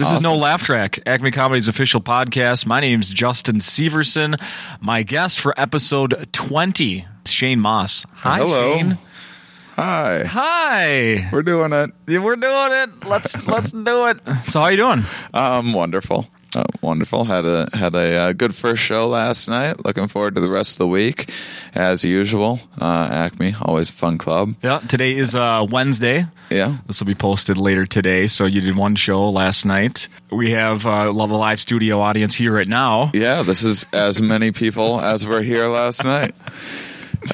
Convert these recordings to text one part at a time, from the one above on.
This is No Laugh Track, Acme Comedy's official podcast. My name's Justin Severson. My guest for episode 20, Shane Mauss. Hi, Hello. Shane. Hi. Hi. We're doing it. Yeah, We're doing it. Let's let's do it. So how you doing? Um, wonderful. Uh, wonderful. Had a had a uh, good first show last night. Looking forward to the rest of the week, as usual. Uh, Acme, always a fun club. Yeah, today is uh, Wednesday. Yeah. This will be posted later today. So you did one show last night. We have uh, love a live studio audience here right now. Yeah, this is as many people as were here last night.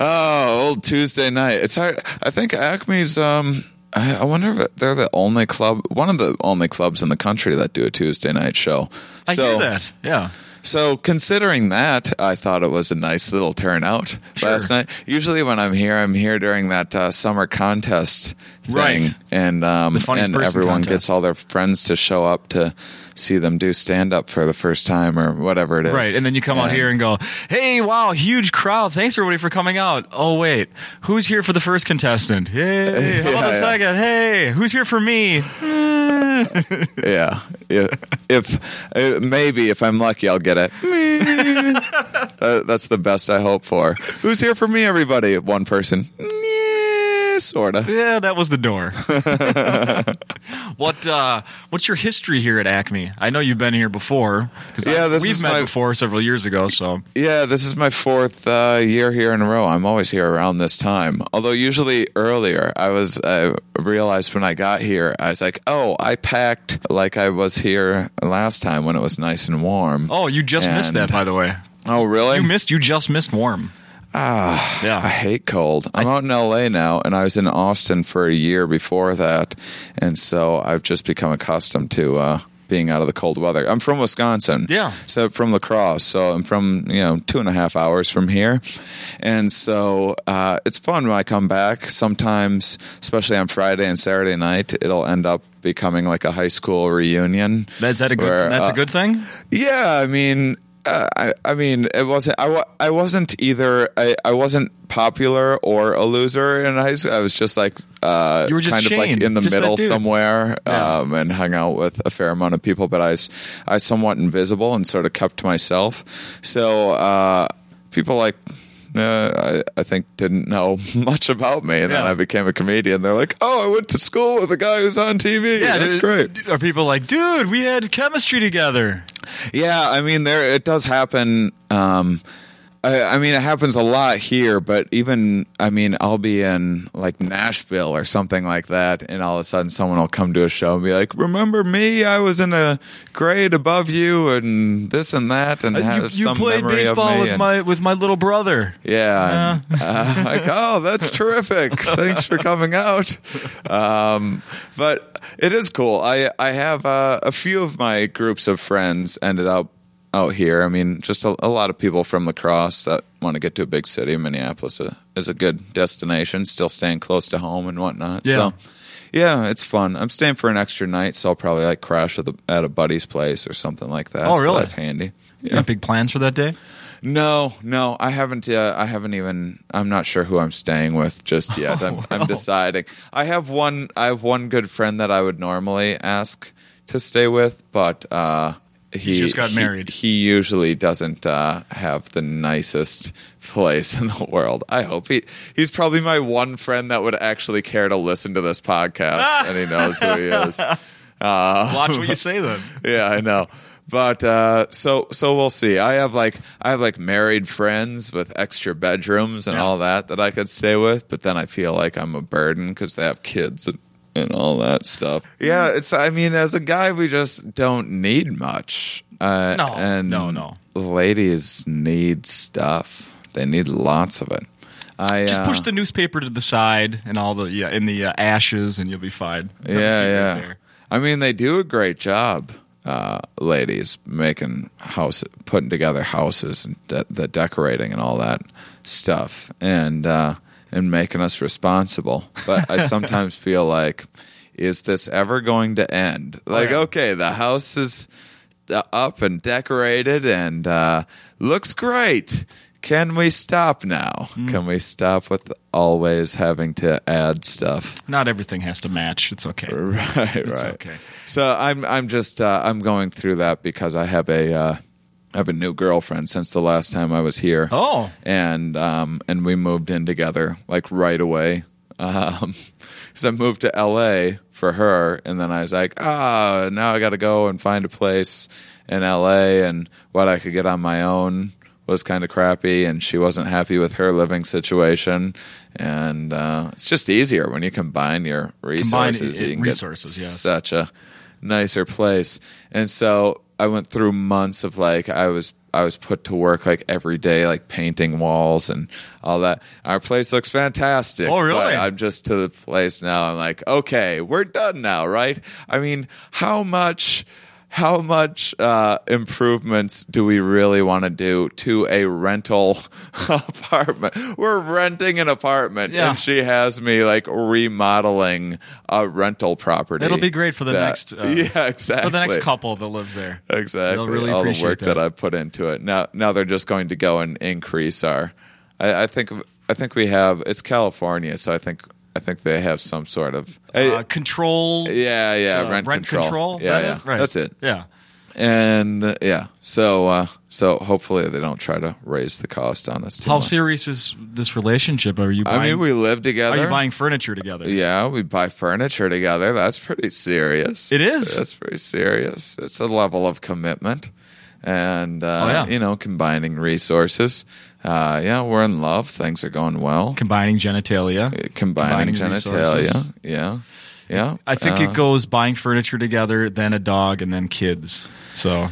Oh, old Tuesday night. It's hard. I think Acme's. Um, I I wonder if they're the only club, one of the only clubs in the country that do a Tuesday night show. I so, hear that. Yeah. So considering that, I thought it was a nice little turnout Sure. last night. Usually, when I'm here, I'm here during that uh, summer contest thing, Right. and um, and everyone contest. gets all their friends to show up to see them do stand up for the first time or whatever it is. Right, and then you come out here and go, "Hey, wow, huge crowd! Thanks everybody for coming out." Oh wait, who's here for the first contestant? Hey, how about Yeah, the yeah. second? Hey, who's here for me? yeah, if, if uh, maybe if I'm lucky, I'll get it. Uh, that's the best I hope for. Who's here for me? Everybody, one person. Yeah, sorta. Yeah, that was the door. what uh, what's your history here at Acme? I know you've been here before because Yeah, this we've is met my- before several years ago. So Yeah, this is my fourth uh, year here in a row. I'm always here around this time. Although usually earlier, I was I realized when I got here, I was like, oh, I packed like I was here last time when it was nice and warm. oh, you just missed that by the way. Oh, really? You missed. You just missed warm. Ah, Yeah. I hate cold. I'm out in LA now, and I was in Austin for a year before that, and so I've just become accustomed to uh, being out of the cold weather. I'm from Wisconsin, Yeah. so from La Crosse, so I'm from you know two and a half hours from here, and so uh, it's fun when I come back. Sometimes, especially on Friday and Saturday night, it'll end up becoming like a high school reunion. Is that a good? where, that's uh, a good thing. yeah, I mean, uh, I, I mean, it wasn't. I, wa- I wasn't either. I, I wasn't popular or a loser in high school. I was just like, uh, You were just kind of like in the middle somewhere, Yeah. um, and hung out with a fair amount of people. But I was, I was somewhat invisible and sort of kept to myself. So uh, people like. Uh, I, I think didn't know much about me, and then I became a comedian. They're like, "Oh, I went to school with a guy who's on TV. Yeah, that's great." Are people like, dude, we had chemistry together? Yeah, I mean, there it does happen. Um, I, I mean, it happens a lot here, but even I mean, I'll be in like Nashville or something like that, and all of a sudden, someone will come to a show and be like, "Remember me? I was in a grade above you, and this and that, and Uh, have you you some played memory of baseball me." with and- my with my little brother. yeah, and, uh, like oh, that's terrific. Thanks for coming out. Um, but it is cool. I I have uh, a few of my groups of friends ended up out here. I mean, just a, a lot of people from La Crosse that want to get to a big city. Minneapolis uh, is a good destination. Still staying close to home and whatnot. Yeah. So. Yeah, it's fun. I'm staying for an extra night, so I'll probably like crash at, the, at a buddy's place or something like that. Oh, so really? that's handy. You got big plans for that day? No, no, I haven't. Uh, I haven't even. I'm not sure who I'm staying with just yet. I'm, I'm deciding. I have one. I have one good friend that I would normally ask to stay with, but uh, he, just got he- married. He, usually doesn't uh, have the nicest place in the world. I hope he. He's probably my one friend that would actually care to listen to this podcast, and he knows who he is. Uh, Watch what you say then. yeah, I know. But uh, so so we'll see. I have like I have like married friends with extra bedrooms and Yeah. all that that I could stay with, but then I feel like I'm a burden because they have kids and, and all that stuff. Yeah, it's. I mean, as a guy, we just don't need much. Uh, No, and no, no. Ladies need stuff. They need lots of it. I Just uh, push the newspaper to the side and all the yeah in the uh, ashes, and you'll be fine. Have a Yeah, seat right yeah. there. I mean, they do a great job, uh, ladies, making house, putting together houses and de- the decorating and all that stuff, and uh, and making us responsible. But I sometimes feel like, is this ever going to end? Like, yeah. okay, the house is uh, up and decorated and uh, looks great. can we stop now? Mm. Can we stop with always having to add stuff? Not everything has to match. It's okay. Right, It's right. okay. So I'm I'm just uh, I'm going through that because I have a uh, I have a new girlfriend since the last time I was here. Oh. and um and we moved in together like right away. Um, because I moved to L.A. for her, and then I was like, ah, now I got to go and find a place in L.A. and what I could get on my own was kind of crappy, and she wasn't happy with her living situation. And uh, it's just easier when you combine your resources. i- you can resources, get yes. such a nicer place. And so I went through months of like I was I was put to work like every day, like painting walls and all that. Our place looks fantastic. Oh, really? but I'm just to the place now. I'm like, okay, we're done now, right? I mean, how much how much uh, improvements do we really want to do to a rental apartment? We're renting an apartment, Yeah. and she has me like remodeling a rental property. It'll be great for the that- next, uh, yeah, exactly For the next couple that lives there. exactly They'll really all the work that. that. I put into it. Now, now they're just going to go and increase our. I, I think I think we have it's California, so I think I think they have some sort of. Uh, control. yeah, yeah, uh, rent, rent control. Is Yeah, that yeah, it? Right. that's it. Yeah. And uh, yeah, so uh, so hopefully they don't try to raise the cost on us too How much. serious is this relationship? Are you? Buying, I mean, we live together. are you buying furniture together? Yeah, we buy furniture together. That's pretty serious. It is. That's pretty serious. It's a level of commitment, and uh, Oh, yeah. you know, combining resources. Uh, yeah, we're in love. Things are going well. Combining genitalia. combining, combining genitalia. resources. Yeah, yeah. I think Uh, it goes buying furniture together, then a dog, and then kids. So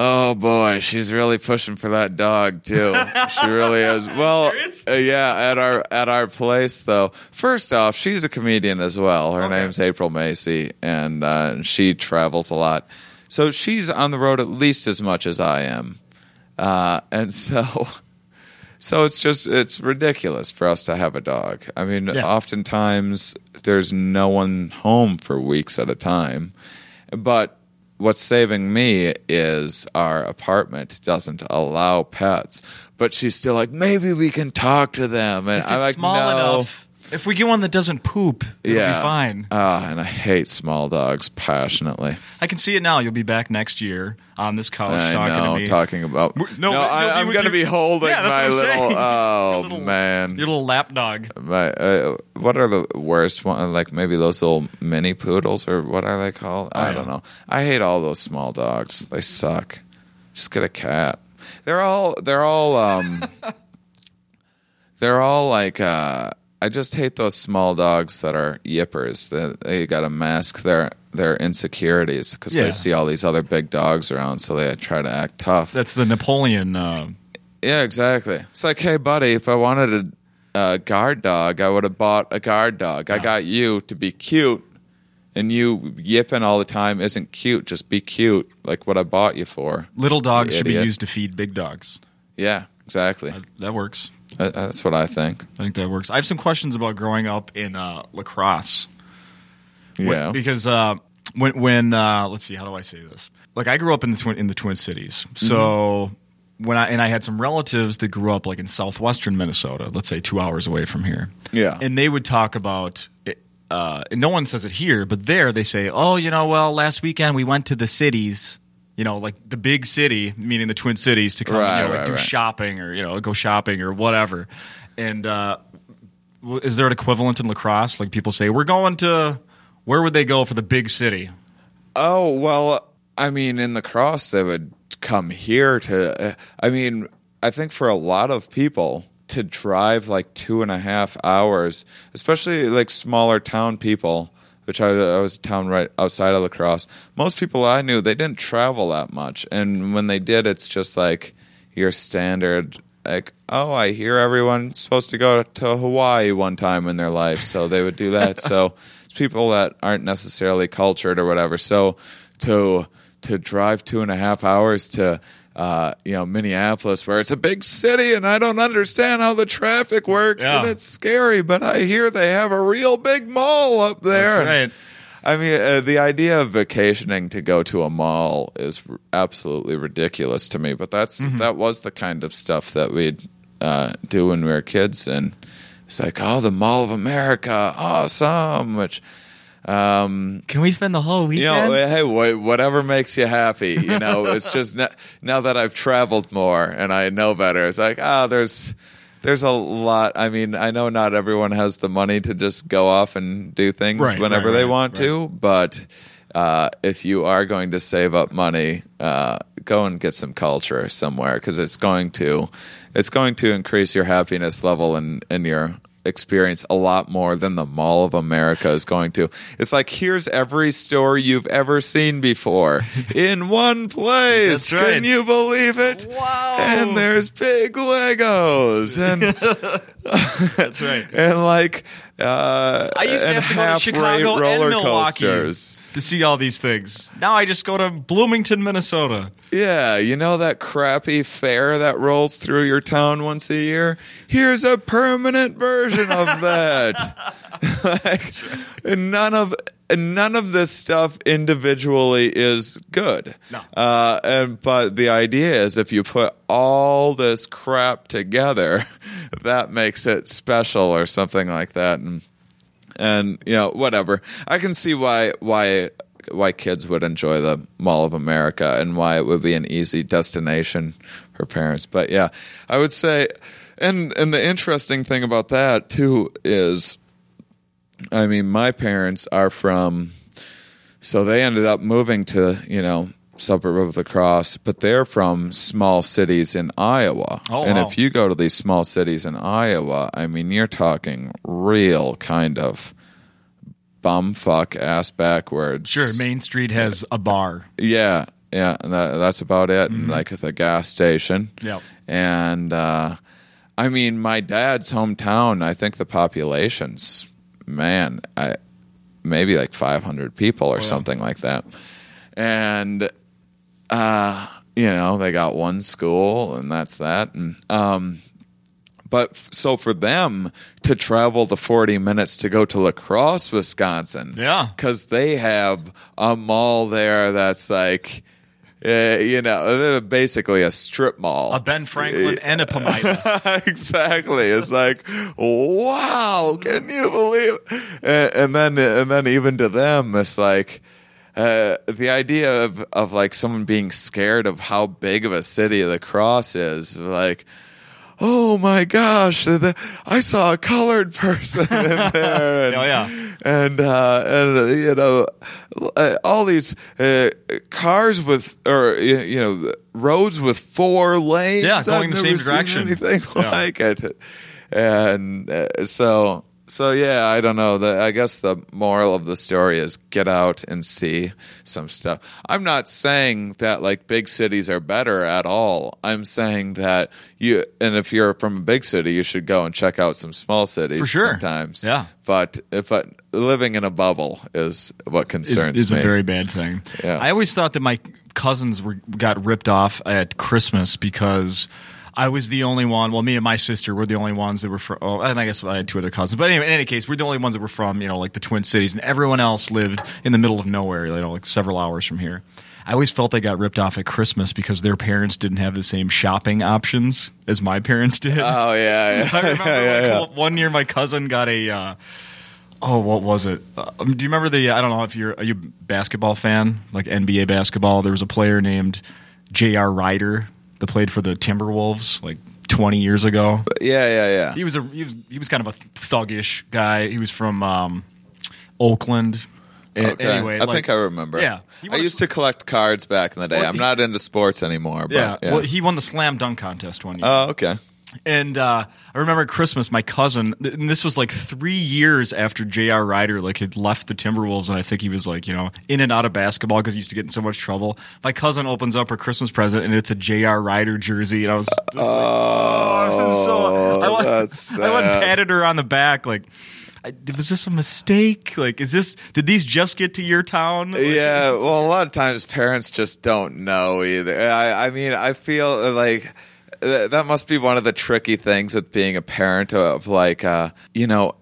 Oh boy, she's really pushing for that dog too. she really is. Well, uh, yeah. At our at our place though, first off, she's a comedian as well. Her Okay. name's April Macie, and uh, she travels a lot. So she's on the road at least as much as I am, uh, and so. So it's just it's ridiculous for us to have a dog. I mean, Yeah. oftentimes there's no one home for weeks at a time. But what's saving me is our apartment doesn't allow pets. But she's still like, maybe we can talk to them. And if I'm it's like, small no. enough, if we get one that doesn't poop, it'll yeah, be fine. Ah, and I hate small dogs passionately. I can see it now. You'll be back next year on this couch I talking know, to me. talking about. no, No, I, I'm going to be holding Yeah, my little. Oh Your little- man, Your little lap dog. My, uh, what are the worst one? Like maybe those little mini poodles or what are they called? I yeah. don't know. I hate all those small dogs. They suck. Just get a cat. They're all. They're all. Um, they're all like. Uh, I just hate those small dogs that are yippers. That they got to mask their their insecurities because Yeah. they see all these other big dogs around, so they try to act tough. That's the Napoleon. Uh, Yeah, exactly. It's like, hey, buddy, if I wanted a, a guard dog, I would have bought a guard dog. I got you to be cute, and you yipping all the time isn't cute. Just be cute, like what I bought you for. little dogs should be used to feed big dogs. Yeah, exactly. That, that works. That- That's what I think. I think that works. I have some questions about growing up in uh, La Crosse. When- Yeah. because uh, when when uh, let's see, how do I say this? Like I grew up in the twin in the Twin Cities, Mm-hmm. so when I and I had some relatives that grew up like in southwestern Minnesota, let's say two hours away from here. Yeah. and they would talk about. It, uh, no one says it here, but there they say, "Oh, you know, well, last weekend we went to the cities." You know, like the big city, meaning the Twin Cities, to come, Right, you know, like right, do right. shopping or you know, go shopping or whatever. And uh, is there an equivalent in La Crosse? Like people say, we're going to. Where would they go for the big city? Oh well, I mean, in the cross, they would come here to. uh, I mean, I think for a lot of people to drive like two and a half hours, especially like smaller town people, which I, I was a town right outside of La Crosse. Most people I knew they didn't travel that much, and when they did, it's just like your standard. Like, oh, I hear everyone's supposed to go to Hawaii one time in their life, so they would do that. so it's people that aren't necessarily cultured or whatever. So to to drive two and a half hours to uh, you know Minneapolis, where it's a big city, and I don't understand how the traffic works, Yeah. and it's scary. But I hear they have a real big mall up there. That's And- right. I mean, uh, the idea of vacationing to go to a mall is r- absolutely ridiculous to me. But that's Mm-hmm. that was the kind of stuff that we'd uh, do when we were kids, and it's like, oh, the Mall of America, awesome. Which, um, Can we spend the whole you know, hey, wha- whatever makes you happy. You know, it's just n- now that I've traveled more and I know better. It's like, ah, there's. There's a lot. I mean, I know not everyone has the money to just go off and do things Right, whenever right, they right, want to, but uh, if you are going to save up money, uh, go and get some culture somewhere because it's going to it's going to increase your happiness level and, and your experience a lot more than the Mall of America is going to. It's like here's every store you've ever seen before in one place. Right. Can you believe it? Wow. And there's big Legos and That's right. and like uh, I used to have to go to Chicago and Milwaukee coasters. To see all these things. Now I just go to Bloomington, Minnesota. Yeah, you know that crappy fair that rolls through your town once a year? Here's a permanent version of that. like, and none of none of this stuff individually is good. No. Uh, and but the idea is if you put all this crap together, that makes it special or something like that. And and you know whatever. I can see why why why kids would enjoy the mall of america and why it would be an easy destination for parents. But yeah i would say and and the interesting thing about that too is i mean my parents are from so they ended up moving to you know suburb of the cross but they're from small cities in iowa Oh, and wow. if you go to these small cities in iowa i mean you're talking real kind of bumfuck ass backwards Sure, Main Street has a bar. yeah yeah and that, that's about it and like at the gas station Yep. and uh, I mean, my dad's hometown. I think the population's man, I, maybe like 500 people or something like that. And uh, you know, they got one school, and that's that. And um, but f- so for them to travel the 40 minutes to go to La Crosse, Wisconsin, Yeah. because they have a mall there that's like. Uh, you know, basically a strip mall. A Ben Franklin and a Pamida. exactly. It's like, wow, can you believe? And, and then, and then even to them, it's like uh, the idea of of like someone being scared of how big of a city the cross is, like. Oh my gosh! the- I saw a colored person in there. And, Oh, yeah. and uh, and uh, you know uh, all these uh, cars with or you know roads with four lanes. Yeah, I've going the same direction. Anything Yeah. like it, and uh, so so yeah, I don't know. The, I guess the moral of the story is get out and see some stuff. I'm not saying that like big cities are better at all. I'm saying that you and if you're from a big city, you should go and check out some small cities For sure. sometimes. Yeah. But if but living in a bubble is what concerns is a me. very bad thing. Yeah. I always thought that my cousins were got ripped off at Christmas because I was the only one. Well, me and my sister were the only ones that were from. Oh, and I guess I had two other cousins. But anyway, in any case, we're the only ones that were from you know like the Twin Cities, and everyone else lived in the middle of nowhere. You know, like several hours from here. I always felt they got ripped off at Christmas because their parents didn't have the same shopping options as my parents did. Oh yeah, yeah. I remember yeah, yeah, like, one year my cousin got a. Uh, oh, what was it? Um, do you remember the? I don't know if you're are you a basketball fan, like NBA basketball. There was a player named J.R. Rider that played for the Timberwolves like 20 years ago. yeah, yeah, yeah. He was a he was he was kind of a thuggish guy. He was from um, Oakland. Okay. Anyway, I like- think I remember. Yeah, I used to collect cards back in the day. Well, I'm he- not into sports anymore. But, Yeah, yeah. well, he won the slam dunk contest one year. oh, okay. And uh, I remember at Christmas, my cousin, and this was like three years after J.R. Rider like had left the Timberwolves, and I think he was like you know in and out of basketball because he used to get in so much trouble. My cousin opens up her Christmas present, and it's a J.R. Rider jersey, and I was just like, oh, I'm so, I went, that's I went patted her on the back like. I, was this a mistake? Like, is this? Did these just get to your town? Like, Yeah, well, a lot of times parents just don't know either. I, I mean, I feel like th- that must be one of the tricky things with being a parent of like, uh, you know,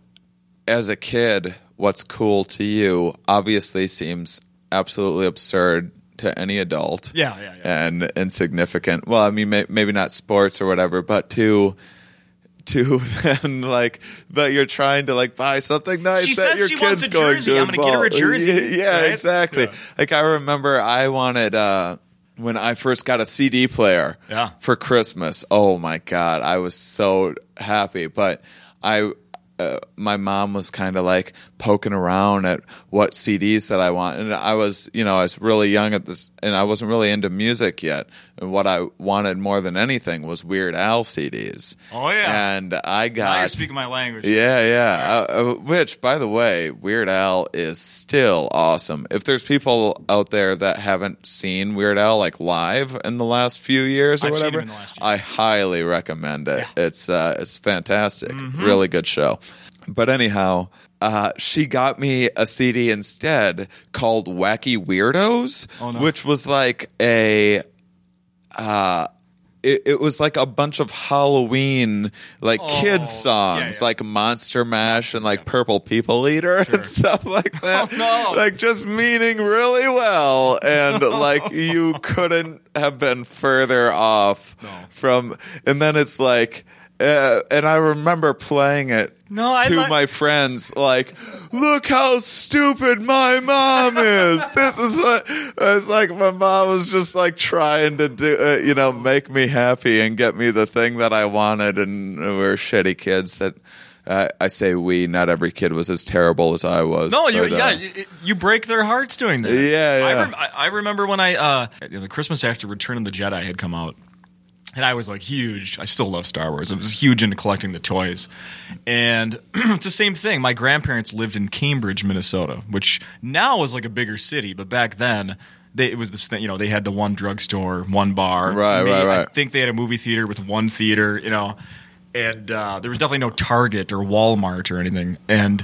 as a kid, what's cool to you obviously seems absolutely absurd to any adult. Yeah, yeah, yeah. And insignificant. Well, I mean, may, maybe not sports or whatever, but to to then like, but you're trying to like buy something nice She that your kid's going jersey. to I'm gonna get her a jersey, Yeah, yeah, right? exactly. Yeah. Like I remember, I wanted uh, when I first got a CD player Yeah. for Christmas. Oh my god, I was so happy. But I, uh, my mom was kind of like poking around at what CDs that I want, and I was, you know, I was really young at this, and I wasn't really into music yet. And what I wanted more than anything was Weird Al CDs. Oh, yeah. and I Now got you're speaking my language. yeah, yeah. Uh, uh, which, by the way, Weird Al is still awesome. If there's people out there that haven't seen Weird Al like live in the last few years or I've whatever, in the last year. I highly recommend it. It's uh, it's fantastic. Mm-hmm. Really good show. But anyhow, uh, she got me a CD instead called Wacky Weirdos, Oh, no. which was like a uh, it, it was like a bunch of Halloween like Oh, kids songs, yeah, yeah. like Monster Mash and like Purple People Eater and stuff like that. Oh, no. Like just meaning really well, and like you couldn't have been further off from. And then it's like. Uh, and I remember playing it No, I to my friends, like, "Look how stupid my mom is." this is what it's like. My mom was just like trying to do, uh, you know, make me happy and get me the thing that I wanted. And we were shitty kids. That uh, I say we, not every kid was as terrible as I was. No, you, but, uh, yeah, you, you break their hearts doing that. Yeah, I, rem- I, I remember when I, uh, you know, the Christmas after Return of the Jedi had come out, and I was like huge. I still love Star Wars. I was huge into collecting the toys, and it's the same thing. My grandparents lived in Cambridge, Minnesota, which now is like a bigger city, but back then. They, it was this thing, you know. They had the one drugstore, one bar. Right, Maybe- right, I think they had a movie theater with one theater, you know, and uh, there was definitely no Target or Walmart or anything. And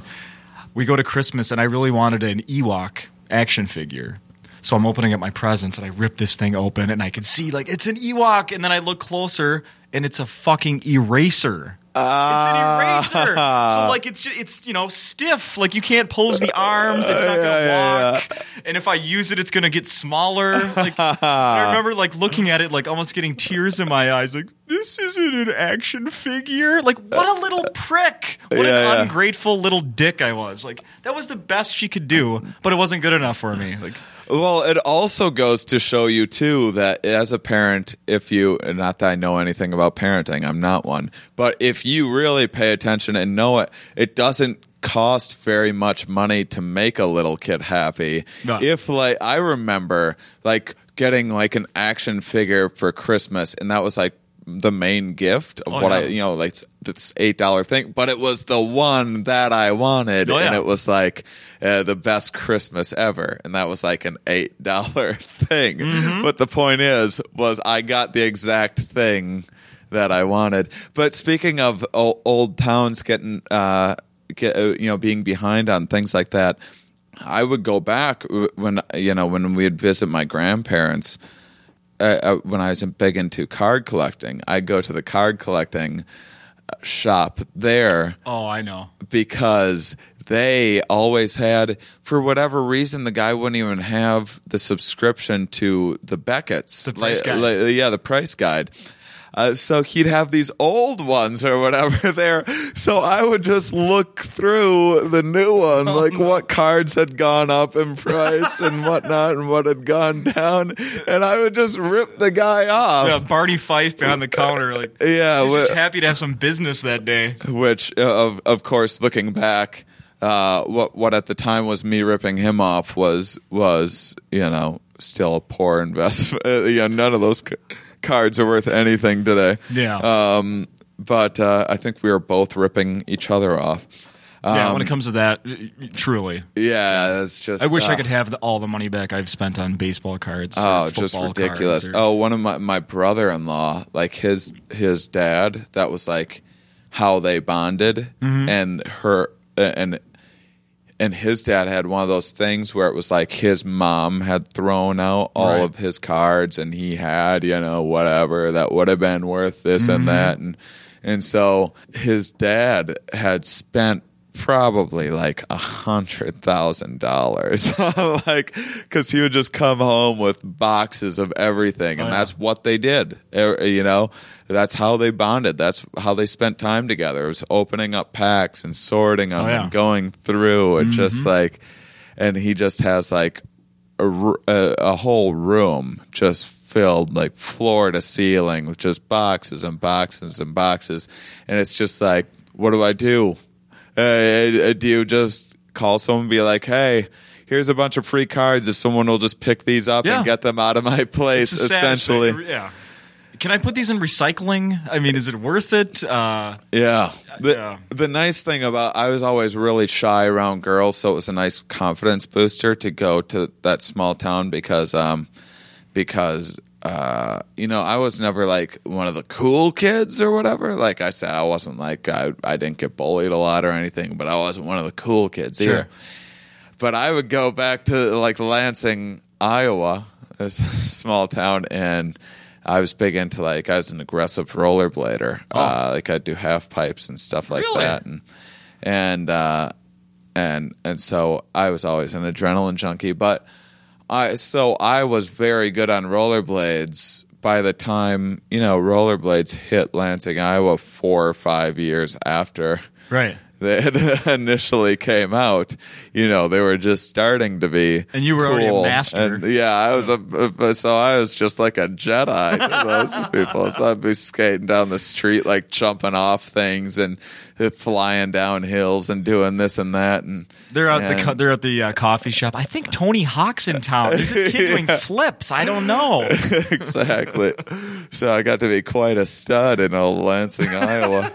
we go to Christmas, and I really wanted an Ewok action figure. So I'm opening up my presents, and I rip this thing open, and I can see like it's an Ewok, and then I look closer, and it's a fucking eraser. it's an eraser. So ah. like it's just, it's you know stiff. Like you can't pose the arms. It's not gonna Yeah, yeah, walk. And if I use it, it's gonna get smaller. Like I remember like looking at it, like almost getting tears in my eyes. Like this isn't an action figure. Like what a little prick. What Yeah, an yeah. ungrateful little dick I was. Like that was the best she could do, but it wasn't good enough for me. Like Well, it also goes to show you too that as a parent, if you not that I know anything about parenting, I'm not one, but if you really pay attention and know it, it doesn't cost very much money to make a little kid happy. No. If like I remember like getting like an action figure for Christmas and that was like the main gift of Oh, what I you know like this eight dollar thing, but it was the one that I wanted, Oh, and it was like uh, the best Christmas ever, and that was like an eight dollar thing. Mm-hmm. But the point is, was I got the exact thing that I wanted. But speaking of old towns getting, uh, get, uh, you know, being behind on things like that, I would go back when you know when we'd visit my grandparents. Uh, uh, when I was big into card collecting, I'd go to the card collecting shop there oh, I know. because they always had, for whatever reason, the guy wouldn't even have the subscription to the Beckett's. The price guide. yeah, the price guide. Uh, so he'd have these old ones or whatever there. So I would just look through the new one, Oh, like what cards had gone up in price and whatnot, and what had gone down, and I would just rip the guy off. Yeah, Barney Fife behind the counter, like Yeah, he's wh- happy to have some business that day. which uh, of of course looking back uh, what what at the time was me ripping him off was was you know still a poor investment Uh, yeah none of those cards are worth anything today Yeah. um but uh, I think we are both ripping each other off yeah, Um, when it comes to that, truly, yeah it's just I wish I uh, could have the, all the money back I've spent on baseball cards. Oh, just ridiculous! or- Oh, one of my my brother in law, like his his dad, that was like how they bonded, Mm-hmm. and her and and his dad had one of those things where it was like his mom had thrown out all Right. of his cards, and he had you know whatever that would have been worth this Mm-hmm. and that, and and so his dad had spent probably like a hundred thousand dollars like because he would just come home with boxes of everything and Oh, yeah. that's what they did you know that's how they bonded. That's how they spent time together. It was opening up packs and sorting them Oh, yeah. and going through and just like and he just has like a a whole room just filled like floor to ceiling with just boxes and boxes and boxes. And it's just like what do i do? Uh, uh, do you just call someone and be like hey here's a bunch of free cards. If someone will just pick these up Yeah. and get them out of my place essentially. Yeah. Can I put these in recycling? I mean, is it worth it? Uh, Yeah. The, yeah. the nice thing about I was always really shy around girls, so it was a nice confidence booster to go to that small town because um because uh you know, I was never like one of the cool kids or whatever. Like I said, I wasn't like I I didn't get bullied a lot or anything, but I wasn't one of the cool kids Sure. either. But I would go back to like Lansing, Iowa, this small town, and I was big into like I was an aggressive rollerblader. Uh, like I'd do half pipes and stuff like Really? that, and and uh, and and so I was always an adrenaline junkie. But I so I was very good on rollerblades by the time you know rollerblades hit Lansing, Iowa, four or five years after right. They had initially came out, you know, they were just starting to be. And you were already a cool. master. And, yeah, I was a, so I was just like a Jedi to those people. So I'd be skating down the street, like jumping off things and flying down hills and doing this and that. And They're at the and- they're at the uh, coffee shop. I think Tony Hawk's in town. There's this kid doing flips. I don't know. exactly. So I got to be quite a stud in old Lansing, Iowa.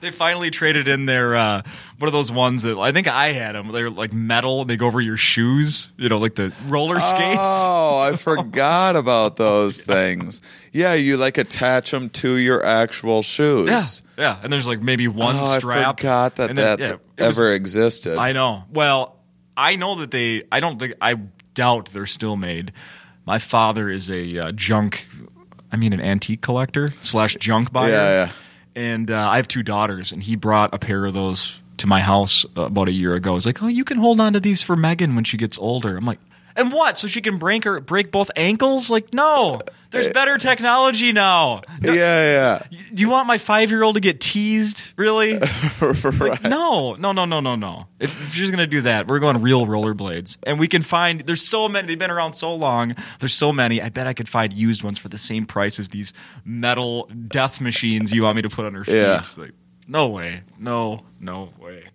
They finally traded in their uh, one of those ones that I think I had them. They're like metal. They go over your shoes. You know, like the roller skates. Oh, I forgot about those things. Yeah, you like attach them to your actual shoes. Yeah, yeah. And there's like maybe one Oh, strap. I forgot that then- that yeah, it was- ever existed. I know. Well, I know that they. I don't think. I doubt they're still made. My father is a uh, junk. I mean, an antique collector slash junk buyer. Yeah, yeah. And uh, I have two daughters, and he brought a pair of those to my house uh, about a year ago. He's like, "Oh, you can hold on to these for Megan when she gets older." I'm like, "And what? So she can break her break both ankles?" Like, no. There's better technology now. yeah, yeah. Do you want my five year old to get teased? Really? right. No, no, no, no, no, no. If, if she's gonna do that, we're going real rollerblades, and we can find. There's so many. They've been around so long. There's so many. I bet I could find used ones for the same price as these metal death machines you want me to put on her feet. Yeah. Like, no way. No, no way.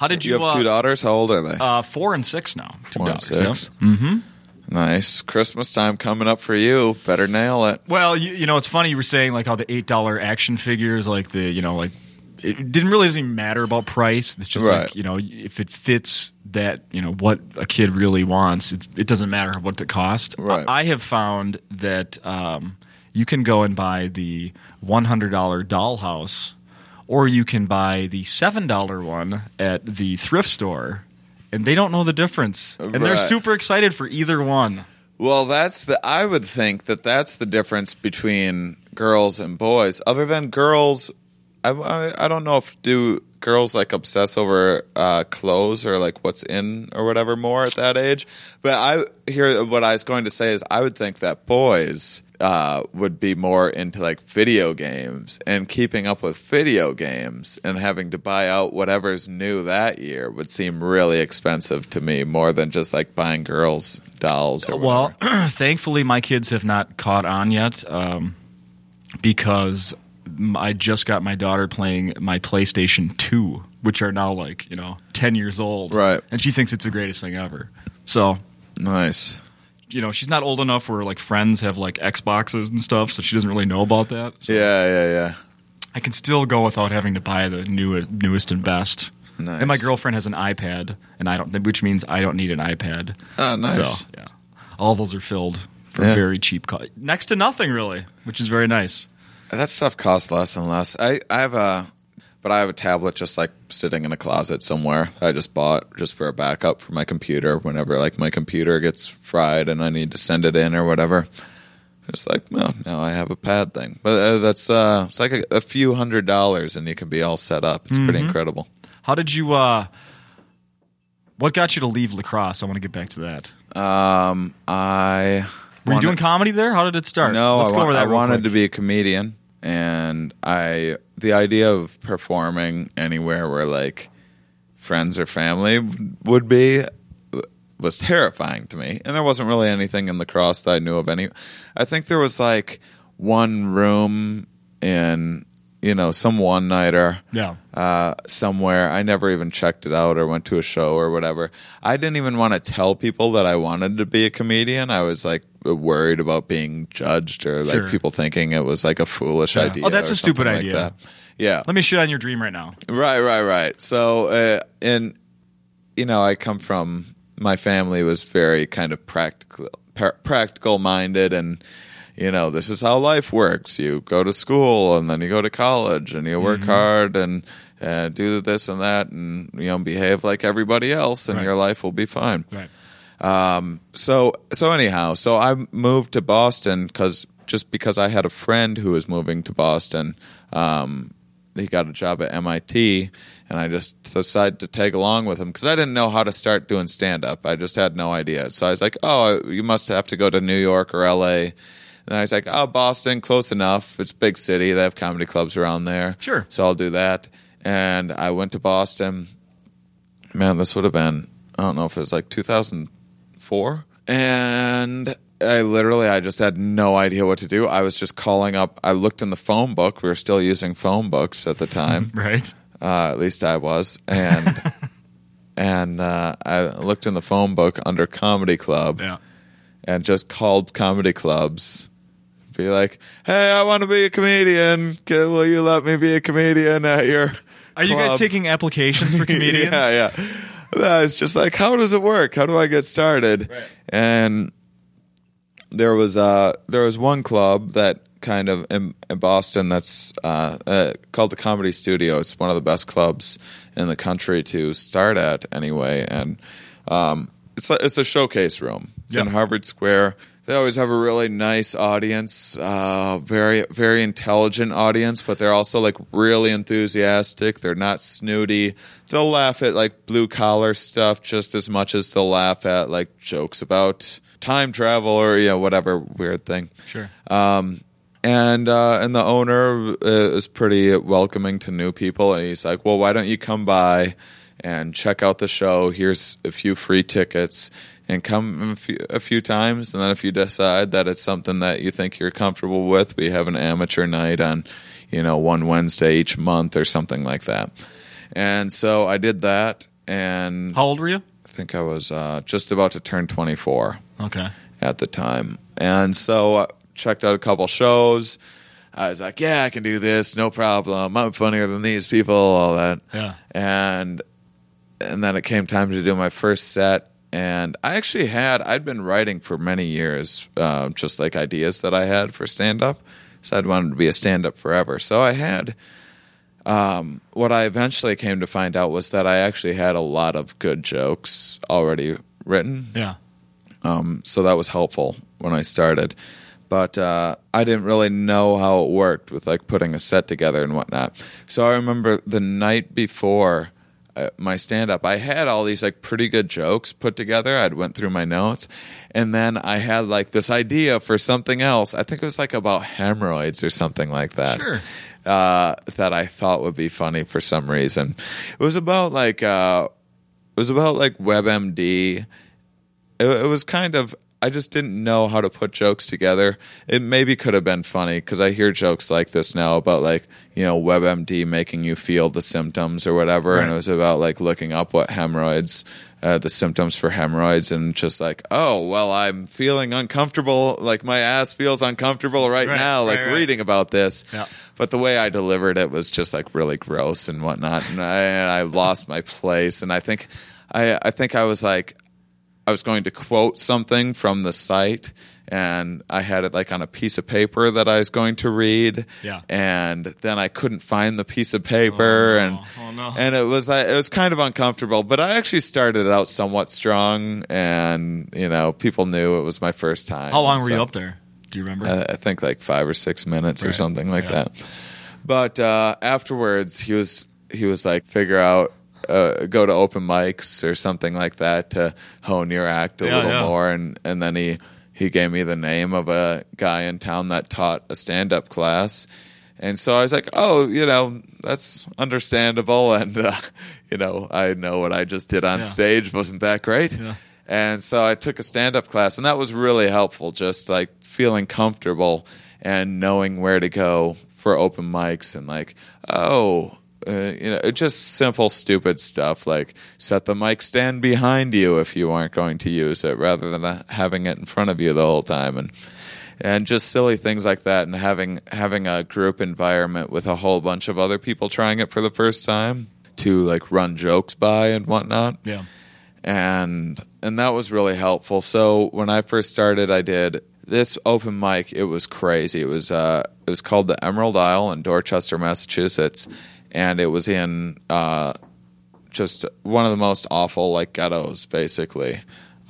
How did you? You have uh, two daughters. How old are they? Uh, four and six now. Two Four and daughters, six. yeah. nice. Christmas time coming up for you. Better nail it. Well, you, you know, it's funny you were saying like how the eight dollar action figures, like the you know, like it didn't really doesn't even matter about price. It's just Right. like you know, if it fits that you know what a kid really wants, it, it doesn't matter what the cost. Right. I, I have found that um, you can go and buy the one hundred dollar dollhouse, or you can buy the seven dollar one at the thrift store. And they don't know the difference, and they're super excited for either one. Well, that's the. I would think that that's the difference between girls and boys. Other than girls, I, I, I don't know if do girls like obsess over uh, clothes or like what's in or whatever more at that age. But I here what I was going to say is I would think that boys uh, would be more into like video games and keeping up with video games and having to buy out whatever's new that year would seem really expensive to me more than just like buying girls dolls or Well, thankfully, my kids have not caught on yet um, because i just got my daughter playing my PlayStation 2, which are now like, you know, 10 years old. Right. And she thinks it's the greatest thing ever. So, nice. You know, she's not old enough where like friends have like Xboxes and stuff, so she doesn't really know about that. So Yeah, yeah, yeah. I can still go without having to buy the new, newest and best. Nice. And my girlfriend has an iPad, and I don't, which means I don't need an iPad. Oh, nice. So yeah, all those are filled for Yeah. very cheap, co- next to nothing really, which is very nice. That stuff costs less and less. I, I have a, but I have a tablet just like sitting in a closet somewhere. I just bought just for a backup for my computer whenever like my computer gets fried and I need to send it in or whatever. It's like, no, now I have a pad thing. But uh, that's uh, it's like a, a few hundred dollars and you can be all set up. It's pretty incredible. How did you? uh What got you to leave La Crosse? I want to get back to that. Um, I Were you doing comedy there? How did it start? No, let's I, go over that. I wanted quick. to be a comedian, and I the idea of performing anywhere where like friends or family would be was terrifying to me. And there wasn't really anything in the cross that I knew of. Any, I think there was like one room in you know some one nighter Yeah. uh, somewhere. I never even checked it out or went to a show or whatever. I didn't even want to tell people that I wanted to be a comedian. I was like worried about being judged or like Sure. people thinking it was like a foolish Yeah. idea. Oh, that's or a stupid like idea. that. Yeah, Let me shit on your dream right now. right, right, right. So, uh, and you know, I come from my family was very kind of practical, pra- practical minded, and you know, this is how life works. You go to school, and then you go to college, and you work Mm-hmm. hard, and uh, do this and that, and you know, behave like everybody else, and Right. your life will be fine. Right. Um, so so anyhow, so I moved to Boston because just because I had a friend who was moving to Boston. Um, he got a job at MIT, and I just decided to tag along with him because I didn't know how to start doing stand up. I just had no idea. So I was like, "Oh, you must have to go to New York or L.A." And I was like, "Oh, Boston, close enough. It's a big city. They have comedy clubs around there. Sure. So I'll do that." And I went to Boston. Man, this would have been I don't know if it was like 2004, and I literally I just had no idea what to do. I was just calling up. I looked in the phone book. We were still using phone books at the time. Right. Uh, at least I was, and and uh, I looked in the phone book under comedy club Yeah. and just called comedy clubs. Be like, hey, I want to be a comedian. Can, will you let me be a comedian at your? Are you guys taking applications for comedians? yeah, yeah. Uh, It's just like, how does it work? How do I get started? And there was uh there was one club that kind of in, in Boston that's uh, uh, called the Comedy Studio. It's one of the best clubs in the country to start at, anyway. And um, it's a, it's a showcase room. It's in Harvard Square. They always have a really nice audience, uh, very very intelligent audience, but they're also like really enthusiastic. They're not snooty. They'll laugh at like blue collar stuff just as much as they'll laugh at like jokes about time travel or you know whatever weird thing. Sure. Um, and uh, and the owner uh, is pretty welcoming to new people, and he's like, "Well, why don't you come by and check out the show? Here's a few free tickets, and come a few, a few times, and then if you decide that it's something that you think you're comfortable with, we have an amateur night on, you know, one Wednesday each month or something like that." And so I did that, and How old were you? I think I was uh, just about to turn 24 Okay. at the time. And so uh, checked out a couple shows. I was like, yeah, I can do this, no problem. I'm funnier than these people, all that. Yeah. And and then it came time to do my first set. And I actually had I'd been writing for many years, uh, just like ideas that I had for stand up. So I'd wanted to be a stand up forever. So I had um, what I eventually came to find out was that I actually had a lot of good jokes already written Yeah. um, so that was helpful when I started. But uh, I didn't really know how it worked with like putting a set together and whatnot. So I remember the night before uh, my stand up, I had all these like pretty good jokes put together. I'd went through my notes, and then I had like this idea for something else. I think it was like about hemorrhoids or something like that Sure. Uh, that I thought would be funny for some reason. It was about like uh, it was about like WebMD. It, it was kind of I just didn't know how to put jokes together. It maybe could have been funny because I hear jokes like this now about like you know WebMD making you feel the symptoms or whatever, and it was about like looking up what hemorrhoids. Uh, the symptoms for hemorrhoids and just like oh well i'm feeling uncomfortable like my ass feels uncomfortable right, Right, now like right, right. reading about this Yeah. but the way I delivered it was just like really gross and whatnot, and I, and I lost my place. And I think, I, I think I was like, I was going to quote something from the site, and I had it like on a piece of paper that I was going to read. Yeah. And then I couldn't find the piece of paper, Oh, and oh, no. and it was it was kind of uncomfortable. But I actually started out somewhat strong, and you know, people knew it was my first time. How long were you up there? Do you remember? uh, I think like five or six minutes or something like Yeah. that. But uh, afterwards, he was he was like, figure out uh, go to open mics or something like that to hone your act a Yeah, little yeah. more. And and then he he gave me the name of a guy in town that taught a stand up class. And so I was like, oh, you know, that's understandable. And, uh, you know, I know what I just did on Yeah. stage wasn't that great. And so I took a stand up class, and that was really helpful, just like feeling comfortable and knowing where to go for open mics and like, oh, uh, you know, just simple, stupid stuff like set the mic stand behind you if you aren't going to use it rather than having it in front of you the whole time. And and just silly things like that and having having a group environment with a whole bunch of other people trying it for the first time to like run jokes by and whatnot Yeah. and and that was really helpful. So when I first started, I did this open mic. It was crazy. It was uh, it was called the Emerald Isle in Dorchester, Massachusetts, and it was in uh, just one of the most awful like ghettos, basically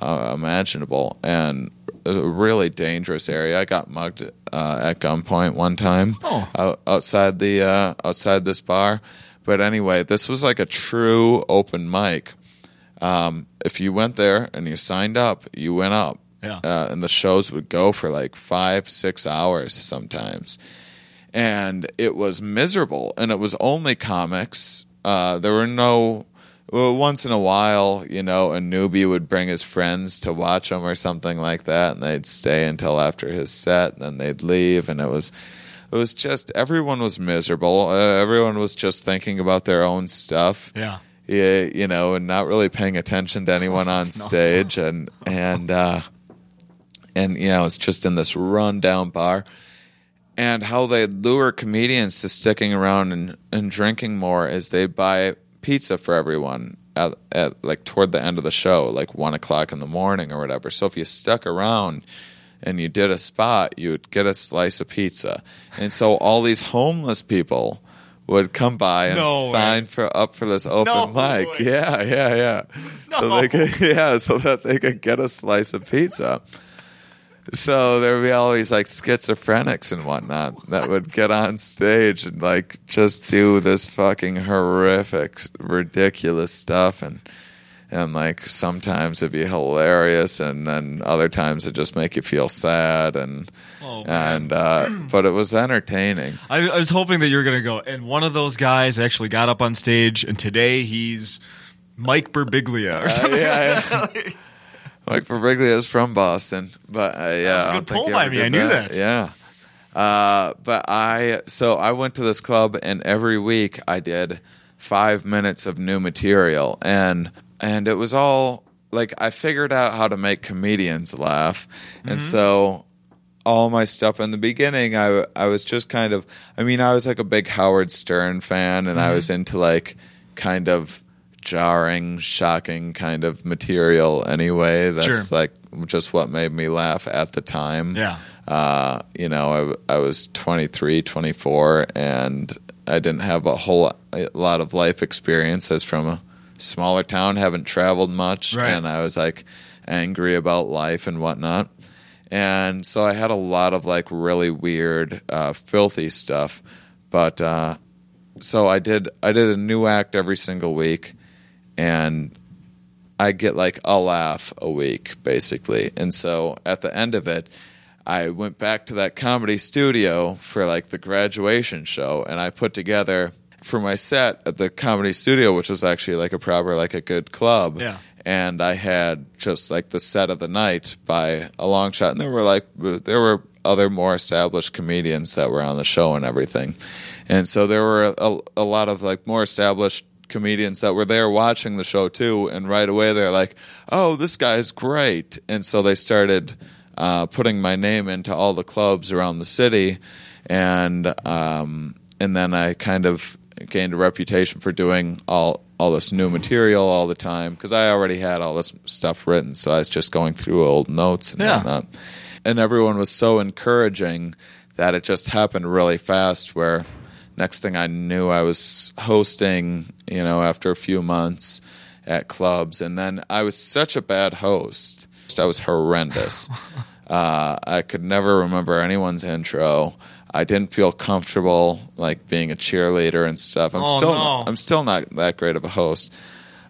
uh, imaginable, and a really dangerous area. I got mugged uh, at gunpoint one time Oh. out, outside the uh, outside this bar. But anyway, this was like a true open mic um, if you went there and you signed up, you went up. Yeah. Uh, and the shows would go for like five, six hours sometimes. And it was miserable. And it was only comics. Uh, there were no. Well, once in a while, you know, a newbie would bring his friends to watch him or something like that, and they'd stay until after his set, and then they'd leave, and it was, it was just everyone was miserable. Uh, everyone was just thinking about their own stuff Yeah. yeah, you know, and not really paying attention to anyone on stage, and and uh, and you know, it's just in this rundown bar, and how they lure comedians to sticking around and, and drinking more is they buy pizza for everyone at, at like toward the end of the show, like one o'clock in the morning or whatever. So if you stuck around and you did a spot, you'd get a slice of pizza, and so all these homeless people. Would come by and No way. sign for up for this open No mic. way. Yeah, yeah, yeah. So they could, yeah, so that they could get a slice of pizza. So there would be all these like schizophrenics and whatnot that would get on stage and like just do this fucking horrific, ridiculous stuff, and and like sometimes it'd be hilarious, and then other times it just make you feel sad, and Oh, and uh, but it was entertaining. I, I was hoping that you were going to go. And one of those guys actually got up on stage, and today he's Mike Birbiglia or Uh, something. yeah, yeah. Mike is from Boston, but uh, yeah, was a I good don't think pull he by me. I knew that. Yeah, uh, but I so I went to this club, and every week I did five minutes of new material, and and it was all like I figured out how to make comedians laugh, and Mm-hmm. so all my stuff in the beginning I I was just kind of I mean I was like a big Howard Stern fan and Mm-hmm. I was into like kind of jarring shocking kind of material anyway that's Sure. like just what made me laugh at the time Yeah. uh, you know I, I was 23 24 and I didn't have a whole a lot of life experience as from a smaller town haven't traveled much Right. and I was like angry about life and whatnot and so I had a lot of like really weird, uh, filthy stuff. But uh, so I did I did a new act every single week, and I get like a laugh a week basically. And so at the end of it, I went back to that comedy studio for like the graduation show, and I put together for my set at the comedy studio, which was actually like a proper like a good club Yeah. and I had just like the set of the night by a long shot. And there were like there were other more established comedians that were on the show and everything, and so there were a, a lot of like more established comedians that were there watching the show too. And right away they're like, "Oh, this guy's great!" And so they started uh, putting my name into all the clubs around the city, and um, and then I kind of gained a reputation for doing all all this new material all the time because I already had all this stuff written, so I was just going through old notes and Yeah. whatnot. And everyone was so encouraging that it just happened really fast. Where next thing I knew, I was hosting, you know, after a few months at clubs, and then I was such a bad host. I was horrendous. Uh, I could never remember anyone's intro. I didn't feel comfortable like being a cheerleader and stuff. I'm Oh, still no. I'm still not that great of a host.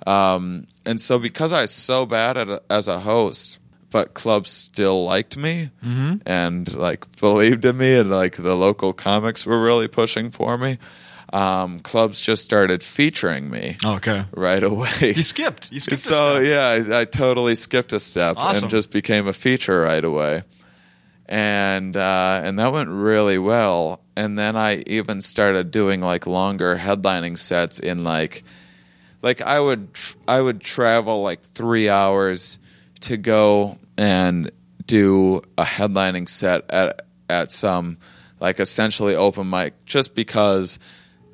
Um, and so because I was so bad at a, as a host, but clubs still liked me and like believed in me, and like the local comics were really pushing for me. Um, clubs just started featuring me okay. right away. You skipped. You skipped. a so yeah, I, I totally skipped a step Awesome. and just became a feature right away, and uh, and that went really well. And then I even started doing like longer headlining sets in like like I would I would travel like three hours to go and do a headlining set at at some like essentially open mic just because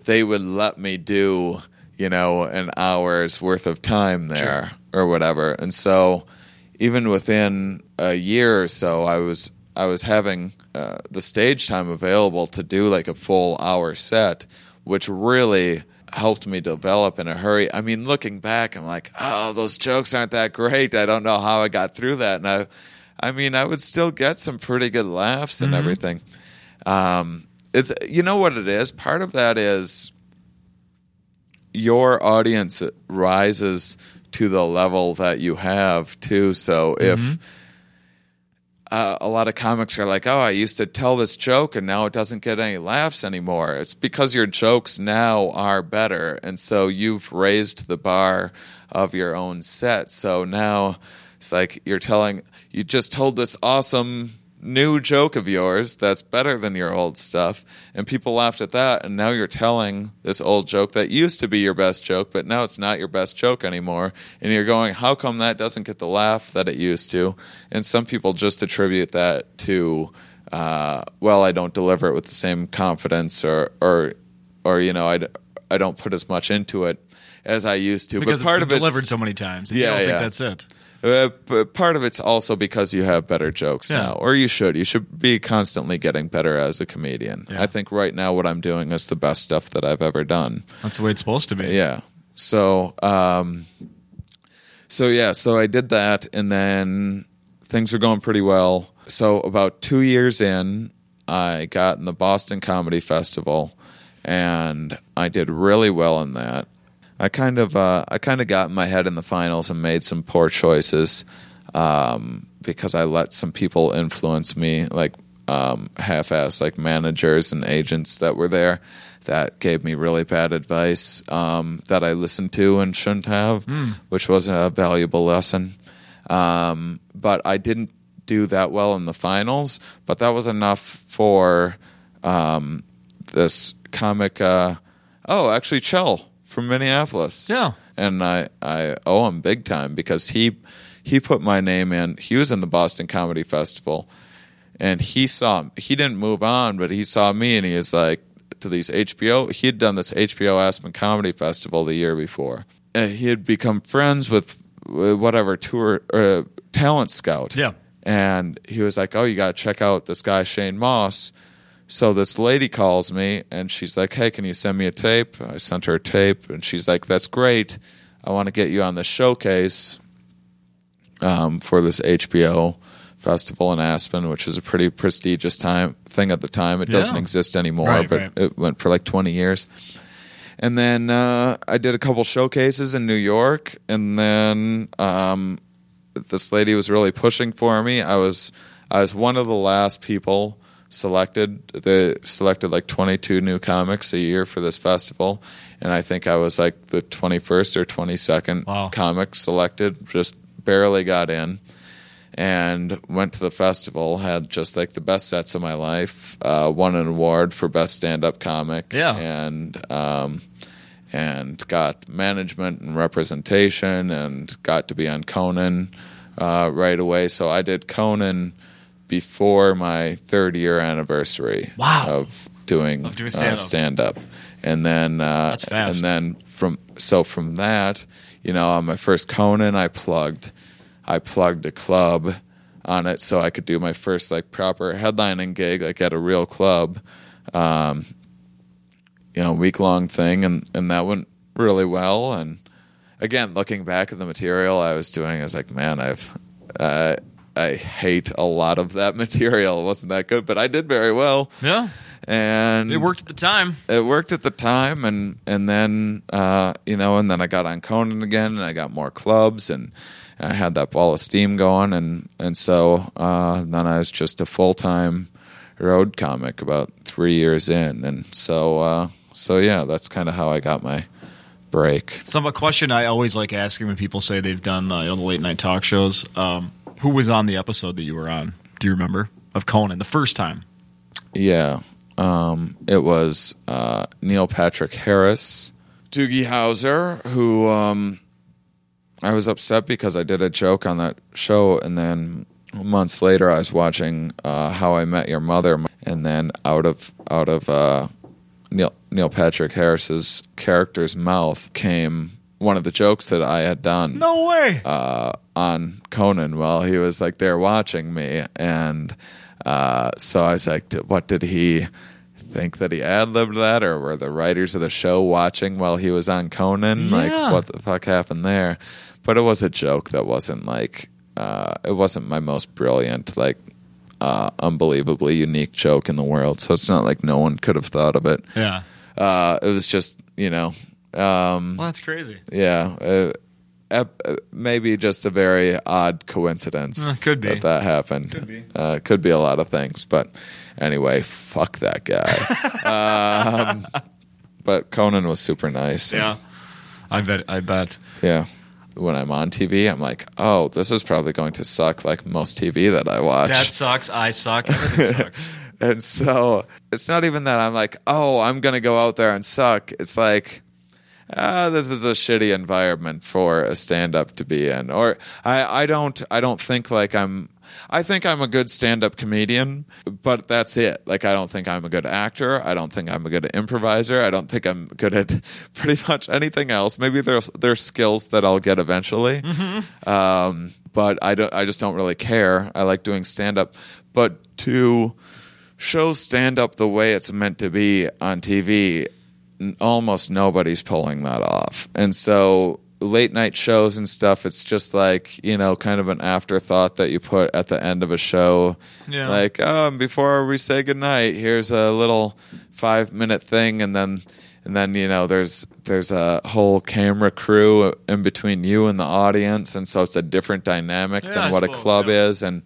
they would let me do you know an hour's worth of time there or whatever. And so even within a year or so i was i was having uh, the stage time available to do like a full hour set which really helped me develop in a hurry. I mean looking back i'm like oh those jokes aren't that great. I don't know how i got through that. And i i mean i would still get some pretty good laughs and everything. Um, it's you know what it is. Part of that is your audience rises to the level that you have too. So if uh, a lot of comics are like, "Oh, I used to tell this joke and now it doesn't get any laughs anymore," it's because your jokes now are better, and so you've raised the bar of your own set. So now it's like you're telling you just told this awesome new joke of yours that's better than your old stuff and people laughed at that and now you're telling this old joke that used to be your best joke but now it's not your best joke anymore and you're going how come that doesn't get the laugh that it used to and some people just attribute that to uh, well i don't deliver it with the same confidence or or or you know i, I don't put as much into it as i used to because but part it's of it's delivered so many times. And Yeah, you yeah. think that's it. Uh, but part of it's also because you have better jokes Yeah. now, or you should. You should be constantly getting better as a comedian. Yeah. I think right now what I'm doing is the best stuff that I've ever done. That's the way it's supposed to be. Yeah. So, um, so yeah, so I did that, and then things were going pretty well. So about two years in, I got in the Boston Comedy Festival, and I did really well in that. I kind of, uh, I kind of got in my head in the finals and made some poor choices um, because I let some people influence me, like um, half-ass, like managers and agents that were there that gave me really bad advice um, that I listened to and shouldn't have, which was a valuable lesson. Um, but I didn't do that well in the finals, but that was enough for um, this comic. Uh, oh, actually, Chell from Minneapolis. Yeah. and I I owe him big time because he he put my name in. He was in the Boston Comedy Festival, and he saw he didn't move on, but he saw me and he was like to these HBO. He had done this HBO Aspen Comedy Festival the year before. And he had become friends with, whatever tour uh, talent scout. Yeah. and he was like, "Oh, you got to check out this guy Shane Mauss." So this lady calls me and she's like, "Hey, can you send me a tape?" I sent her a tape, and she's like, "That's great. I want to get you on the showcase um, for this HBO festival in Aspen, which is a pretty prestigious time thing at the time. It doesn't exist anymore, Right, but right. it went for like twenty years." And then uh, I did a couple showcases in New York, and then um, this lady was really pushing for me. I was I was one of the last people selected. They selected like 22 new comics a year for this festival, and I think I was like the 21st or 22nd Wow. comic selected. Just barely got in, and went to the festival. Had just like the best sets of my life. Uh, won an award for best stand-up comic. Yeah. and. Um, and got management and representation and got to be on Conan uh, right away. So I did Conan before my third year anniversary Wow. of doing, Of doing uh, stand-up. stand-up. And then uh, That's fast. and then from so from that, you know, on my first Conan, I plugged I plugged a club on it so I could do my first like proper headlining gig like at a real club. Um, you know, week long thing, and and that went really well. And again, looking back at the material I was doing, I was like, man, I've uh, I hate a lot of that material. It wasn't that good, but I did very well. Yeah. And It worked at the time. it worked at the time and and then uh, you know and then I got on Conan again and I got more clubs and I had that ball of steam going and and so uh, then I was just a full time road comic about three years in and so uh, so yeah that's kind of how I got my break. Some a question I always like asking when people say they've done uh, you know, the late night talk shows. Um, who was on the episode that you were on? Do you remember of Conan the first time? Yeah. Um, it was uh, Neil Patrick Harris, Doogie Howser, who um, I was upset because I did a joke on that show, and then months later I was watching uh, How I Met Your Mother, and then out of out of uh, Neil Neil Patrick Harris's character's mouth came one of the jokes that I had done No way. uh, on Conan while he was like there watching me, and uh, so I was like, "What did he think that he ad libbed that, or were the writers of the show watching while he was on Conan? Yeah. Like, what the fuck happened there?" But it was a joke that wasn't like uh, it wasn't my most brilliant, like uh, unbelievably unique joke in the world. So it's not like no one could have thought of it. yeah. Uh, it was just you know. Um, Well, that's crazy. yeah, uh, ep- uh, maybe just a very odd coincidence. Uh, could be. that that happened. Could be. Uh, could be a lot of things, but anyway, fuck that guy. um, but Conan was super nice. Yeah. I bet. I bet. yeah. When I'm on TV, I'm like, oh, this is probably going to suck, like most TV that I watch. That sucks. I suck. Everything sucks. And so it's not even that I'm like, oh, I'm going to go out there and suck. It's like, ah, this is a shitty environment for a stand up to be in. Or I, I don't I don't think like I'm I think I'm a good stand up comedian, but that's it. Like I don't think I'm a good actor. I don't think I'm a good improviser. I don't think I'm good at pretty much anything else. Maybe there's there's skills that I'll get eventually. Um, but I don't I just don't really care. I like doing stand up. But to show stand up the way it's meant to be on TV, almost nobody's pulling that off. And so late night shows and stuff, it's just like, you know, kind of an afterthought that you put at the end of a show. Yeah. Like, oh, before we say goodnight, here's a little five minute thing and then and then you know there's there's a whole camera crew in between you and the audience and so it's a different dynamic Yeah, than I what a club yeah. is and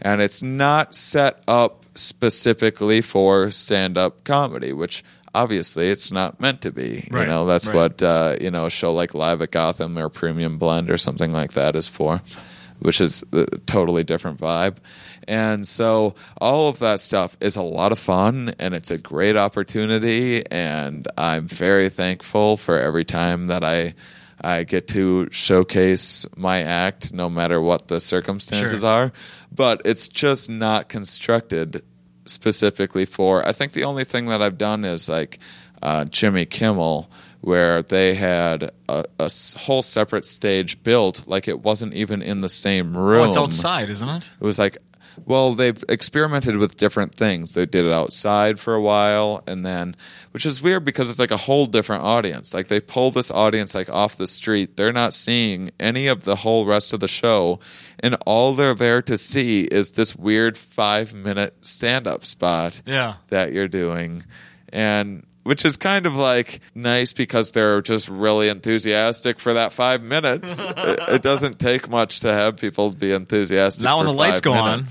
and it's not set up specifically for stand-up comedy which obviously it's not meant to be you know that's right. what uh, you know a show like live at gotham or premium blend or something like that is for which is a totally different vibe and so all of that stuff is a lot of fun and it's a great opportunity and i'm very thankful for every time that i i get to showcase my act no matter what the circumstances Sure. are but it's just not constructed specifically for i think the only thing that i've done is like uh, jimmy kimmel where they had a whole separate stage built like it wasn't even in the same room Oh, it's outside, isn't it? it was like well they've experimented with different things. They did it outside for a while and then which is weird because it's like a whole different audience. Like they pull this audience like off the street. They're not seeing any of the whole rest of the show and all they're there to see is this weird five minute stand-up spot Yeah. that you're doing. And which is kind of like nice because they're just really enthusiastic for that five minutes. it, it doesn't take much to have people be enthusiastic. Not when for the lights five go on.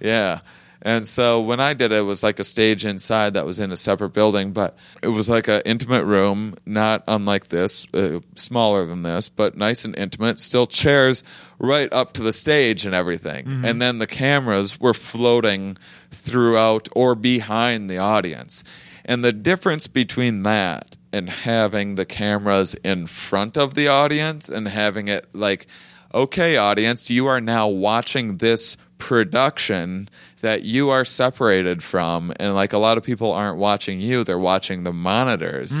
Yeah. And so when I did it, it was like a stage inside that was in a separate building, but it was like an intimate room, not unlike this, uh, smaller than this, but nice and intimate. Still chairs right up to the stage and everything. Mm-hmm. And then the cameras were floating throughout or behind the audience. And the difference between that and having the cameras in front of the audience and having it like, okay, audience, you are now watching this production that you are separated from and like a lot of people aren't watching you they're watching the monitors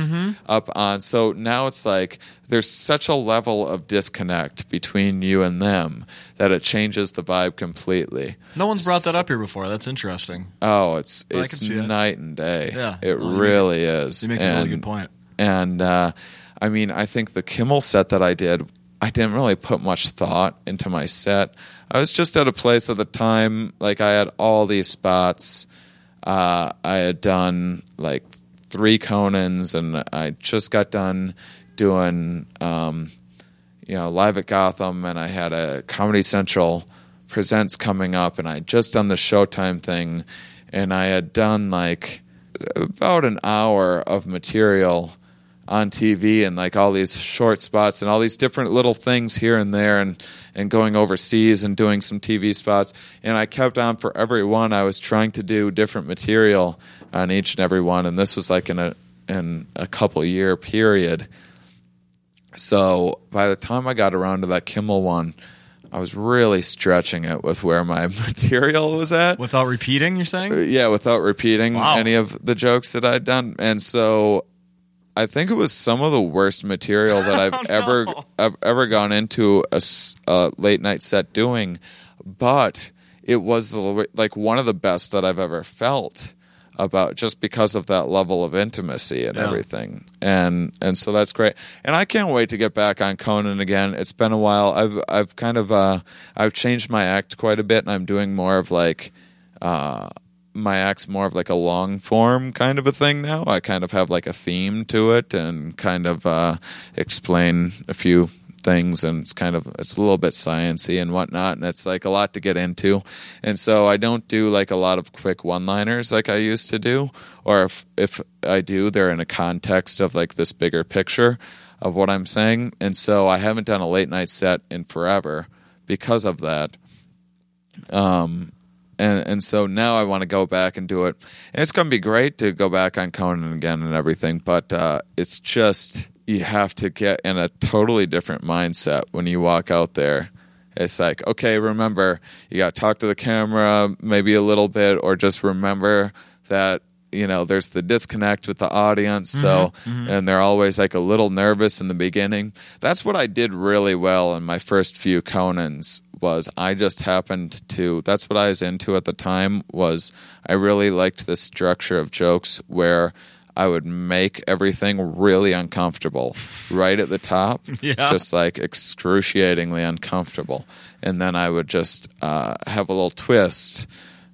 up on so now it's like there's such a level of disconnect between you and them that it changes the vibe completely No one's brought that up here before. That's interesting. oh it's it's see it. night and day Yeah. it Well, you make really is You make a really good point. and uh, I mean, I think the Kimmel set that I did, I didn't really put much thought into my set. I was just at a place at the time, like I had all these spots. Uh, I had done like three Conans, and I just got done doing, um, you know, live at Gotham, and I had a Comedy Central presents coming up, and I had just done the Showtime thing, and I had done like about an hour of material on TV and like all these short spots and all these different little things here and there and and going overseas and doing some TV spots and I kept on for every one I was trying to do different material on each and every one and this was like in a in a couple year period so by the time I got around to that Kimmel one I was really stretching it with where my material was at Without repeating, you're saying? yeah, without repeating Wow. any of the jokes that I'd done. And so I think it was some of the worst material that I've Oh, ever no. I've ever gone into a late night set doing, but it was like one of the best that I've ever felt about just because of that level of intimacy and Yeah. everything. And and so that's great. And I can't wait to get back on Conan again. It's been a while. I've I've kind of uh I've changed my act quite a bit and I'm doing more of like uh my act's more of like a long form kind of a thing now. I kind of have like a theme to it and kind of uh, explain a few things and it's kind of it's a little bit sciency and whatnot and it's like a lot to get into. And so i don't do like a lot of quick one liners like i used to do or if if i do they're in a context of like this bigger picture of what i'm saying. And so i haven't done a late night set in forever because of that. Um and and so now I want to go back and do it. And it's going to be great to go back on Conan again and everything, but uh, it's just you have to get in a totally different mindset when you walk out there. It's like, okay, remember, you got to talk to the camera maybe a little bit, or just remember that you know there's the disconnect with the audience. So, and they're always like a little nervous in the beginning. That's what I did really well in my first few Conans was I just happened to that's what I was into at the time was I really liked the structure of jokes where I would make everything really uncomfortable right at the top, Yeah. just like excruciatingly uncomfortable, and then I would just uh, have a little twist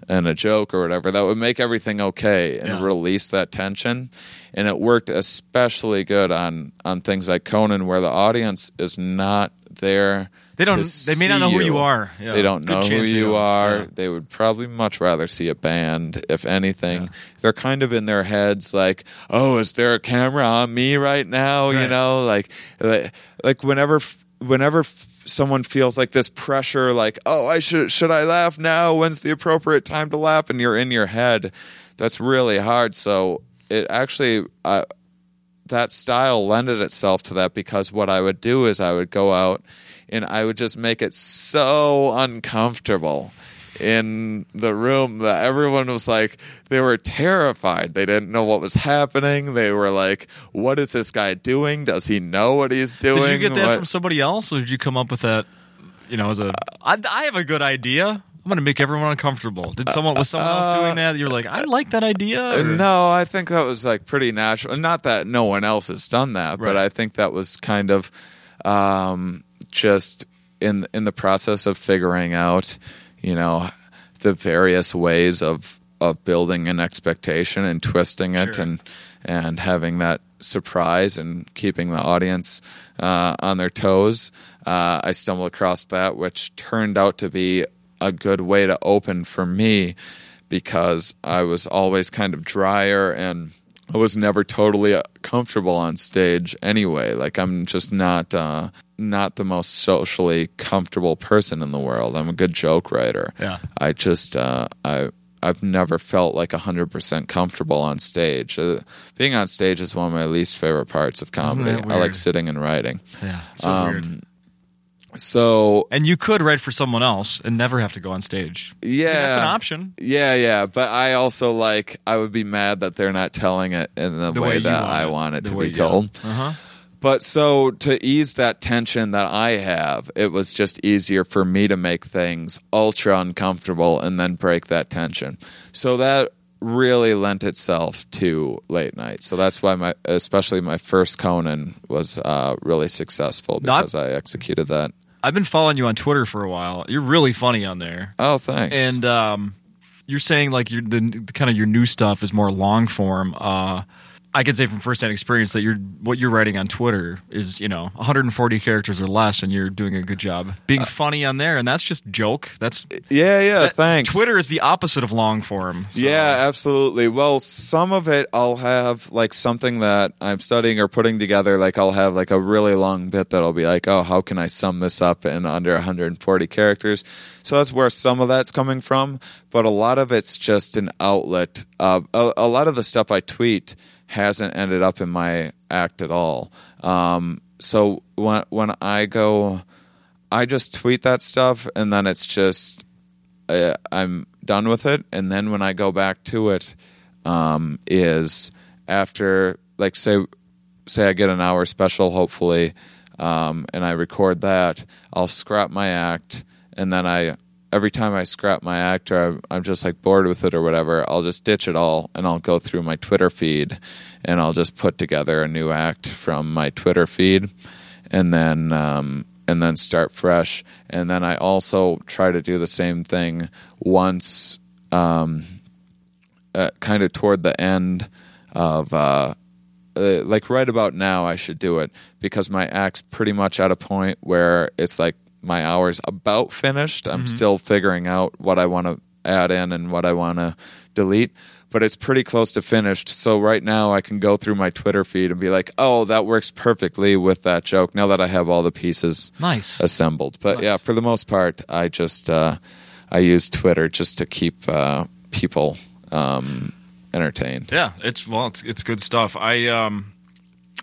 and a joke or whatever that would make everything okay and Yeah. release that tension. And it worked especially good on on things like Conan, where the audience is not there. They don't- they may not know who you are. Yeah. They don't Good know who you are. Yeah. They would probably much rather see a band, if anything. They're kind of in their heads like, "Oh, is there a camera on me right now?" You know, like, like, like whenever, whenever someone feels like this pressure, like, "Oh, I should should I laugh now? When's the appropriate time to laugh?" And you're in your head. That's really hard. So it actually. Uh, that style lended itself to that because what I would do is I would go out and I would just make it so uncomfortable in the room that everyone was like they were terrified. They didn't know what was happening. They were like, "What is this guy doing? Does he know what he's doing?" Did you get that What- from somebody else, or did you come up with that? You know, as a I, I have a good idea. I'm going to make everyone uncomfortable. Did someone was someone else doing that? You're like, I like that idea. Uh, or- No, I think that was like pretty natural. Not that no one else has done that, but I think that was kind of um, just in in the process of figuring out, you know, the various ways of of building an expectation and twisting it Sure. and and having that surprise and keeping the audience uh, on their toes. Uh, I stumbled across that, which turned out to be a good way to open for me because I was always kind of drier and I was never totally uh, comfortable on stage anyway. Like I'm just not uh, not the most socially comfortable person in the world. I'm a good joke writer. Yeah. I just uh, I I've never felt like 100% comfortable on stage. Uh, being on stage is one of my least favorite parts of comedy. I like sitting and writing. yeah, it's so Um. So And you could write for someone else and never have to go on stage. yeah, that's an option. Yeah, yeah, but I also like I would be mad that they're not telling it in the, The way, way that want I it. want it The to be told. Uh huh. But so to ease that tension that I have, it was just easier for me to make things ultra uncomfortable and then break that tension. So that really lent itself to late night. So that's why my, especially my first Conan was uh, really successful Not- because I executed that. I've been following you on Twitter for a while. You're really funny on there, Oh, thanks. and um, you're saying like your the kind of your new stuff is more long form. Uh, I can say from firsthand experience that you're what you're writing on Twitter is you know 140 characters or less, and you're doing a good job being funny on there, and that's just joke. That's yeah, yeah, that- thanks. Twitter is the opposite of long form. so- Yeah, absolutely. Well, some of it I'll have like something that I'm studying or putting together. Like I'll have like a really long bit that'll be like, oh, how can I sum this up in under 140 characters? So that's where some of that's coming from. But a lot of it's just an outlet. Uh, a, a lot of the stuff I tweet hasn't ended up in my act at all. Um, so when when I go, I just tweet that stuff, and then it's just uh, I'm done with it. And then when I go back to it, um, is after like say say I get an hour special, hopefully, um, and I record that, I'll scrap my act, and then I every time I scrap my act or I'm, I'm just like bored with it or whatever, I'll just ditch it all and I'll go through my Twitter feed and I'll just put together a new act from my Twitter feed, and then um, and then start fresh. And then I also try to do the same thing once, um, uh, kind of toward the end of. Uh, uh, like right about now, I should do it because my act's pretty much at a point where it's like my hour's about finished. I'm still figuring out what I want to add in and what I want to delete, but it's pretty close to finished. So right now, I can go through my Twitter feed and be like, "Oh, that works perfectly with that joke." Now that I have all the pieces Nice. assembled, but yeah, for the most part, I just uh, I use Twitter just to keep uh, people um, entertained. Yeah, it's well, it's it's good stuff. I um,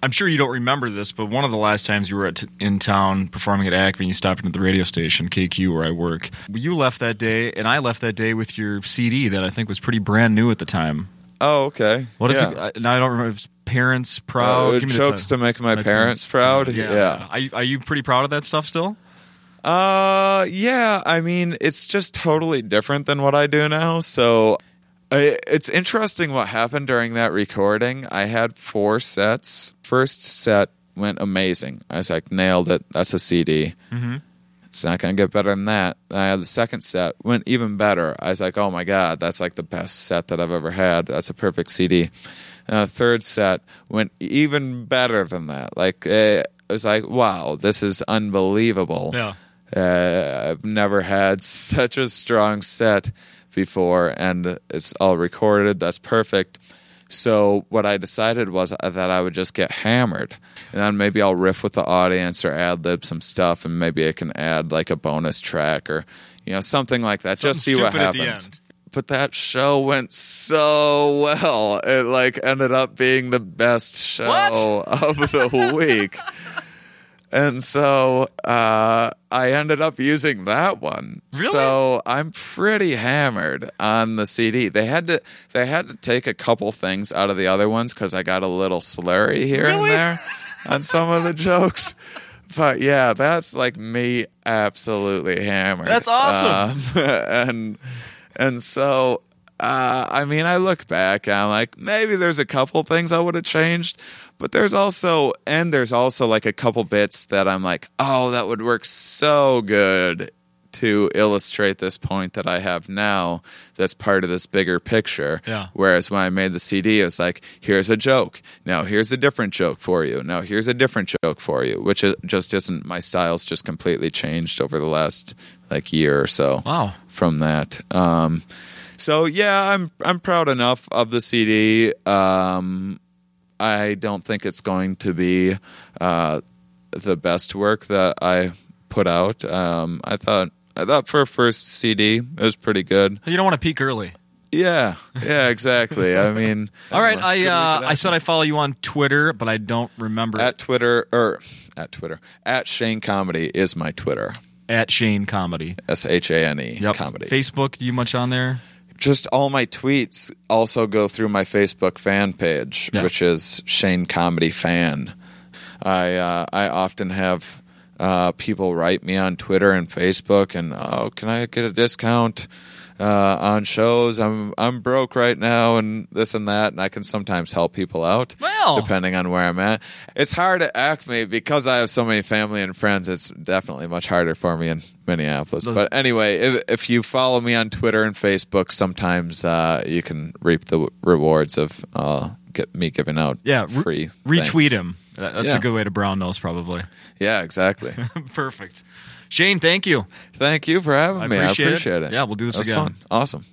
I'm sure you don't remember this, but one of the last times you were at, in town performing at Acme, you stopped into the radio station KQ where I work. You left that day, and I left that day with your CD that I think was pretty brand new at the time. Oh, okay. What is yeah. it? I- Now I don't remember. Parents proud. Uh, Give me the jokes to make my, parents, proud. Yeah. Are you, are you pretty proud of that stuff still? Uh, yeah. I mean, it's just totally different than what I do now. So I, it's interesting what happened during that recording. I had four sets. First set went amazing. I was like, nailed it. That's a CD. Mm-hmm. It's not going to get better than that. Then I had the second set, went even better. I was like, oh my God, that's like the best set that I've ever had. That's a perfect CD. And the third set went even better than that. Like, eh, it was like, wow, this is unbelievable. Yeah. Uh, I've never had such a strong set before, and it's all recorded. That's perfect. So what I decided was that I would just get hammered, and then maybe I'll riff with the audience or ad lib some stuff, and maybe I can add like a bonus track or you know something like that. just see what stupid at the happens. But that show went so well. It like ended up being the best show What? of the week. And so uh, I ended up using that one. Really? So I'm pretty hammered on the CD. They had to they had to take a couple things out of the other ones because I got a little slurry here Really? and there on some of the jokes. But yeah, that's like me absolutely hammered. That's awesome. Um, and and so uh, I mean, I look back and I'm like, maybe there's a couple things I would have changed, but there's also and there's also like a couple bits that I'm like, oh, that would work so good to illustrate this point that I have now. That's part of this bigger picture. Yeah. Whereas when I made the CD, it was like, here's a joke. Now here's a different joke for you. Now here's a different joke for you, which is, just isn't my style's just completely changed over the last like year or so Wow. from that. Um, so yeah, I'm I'm proud enough of the CD. Um, I don't think it's going to be uh, the best work that I put out. Um, I thought I thought for a first CD it was pretty good. You don't want to peak early. Yeah, yeah, exactly. I mean, All right. I uh, I said I follow you on Twitter, but I don't remember at Twitter or at Twitter at Shane Comedy is my Twitter. at Shane Comedy. S H A N E comedy. Facebook, do you much on there? Just all my tweets also go through my Facebook fan page, Yeah. which is Shane Comedy Fan. I uh, I often have uh, people write me on Twitter and Facebook, and oh, can I get a discount? Uh, on shows, I'm I'm broke right now, and this and that, and I can sometimes help people out, Well. depending on where I'm at. It's hard to at Acme because I have so many family and friends. It's definitely much harder for me in Minneapolis. But anyway, if, if you follow me on Twitter and Facebook, sometimes uh, you can reap the rewards of uh, get me giving out Yeah, re- free retweet things. him. That's Yeah. a good way to brown nose, probably. Yeah, exactly. Perfect. Shane, thank you. Thank you for having I me. appreciate. I appreciate it. Yeah, we'll do this That was again. Fun. Awesome.